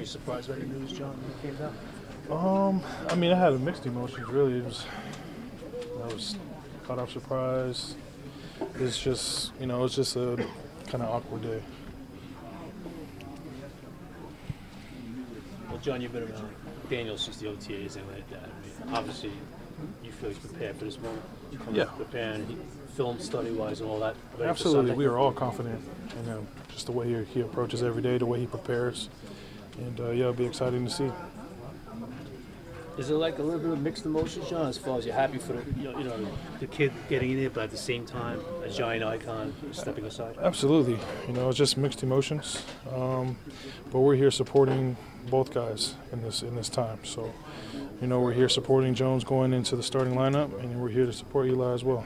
Were you surprised by the news, John, when it came down? Um, I mean, I had a mixed emotions. Really, it was I was caught off surprise. It's just you know, it's just a kind of awkward day. Well, John, you've been around Daniel since the OTAs and like that. I mean, obviously, you feel he's prepared for this moment. You come Yeah. preparing, he- film study wise and all that. Absolutely, we are all confident in him. Just the way he, he approaches every day, the way he prepares, and uh, yeah, it'll be exciting to see. Is it like a little bit of mixed emotions, John, as far as you're happy for the, you know, the kid getting in it, but at the same time, a giant icon stepping aside? Absolutely, you know, it's just mixed emotions, um, but we're here supporting both guys in this in this time. So, you know, we're here supporting Jones going into the starting lineup, and we're here to support Eli as well.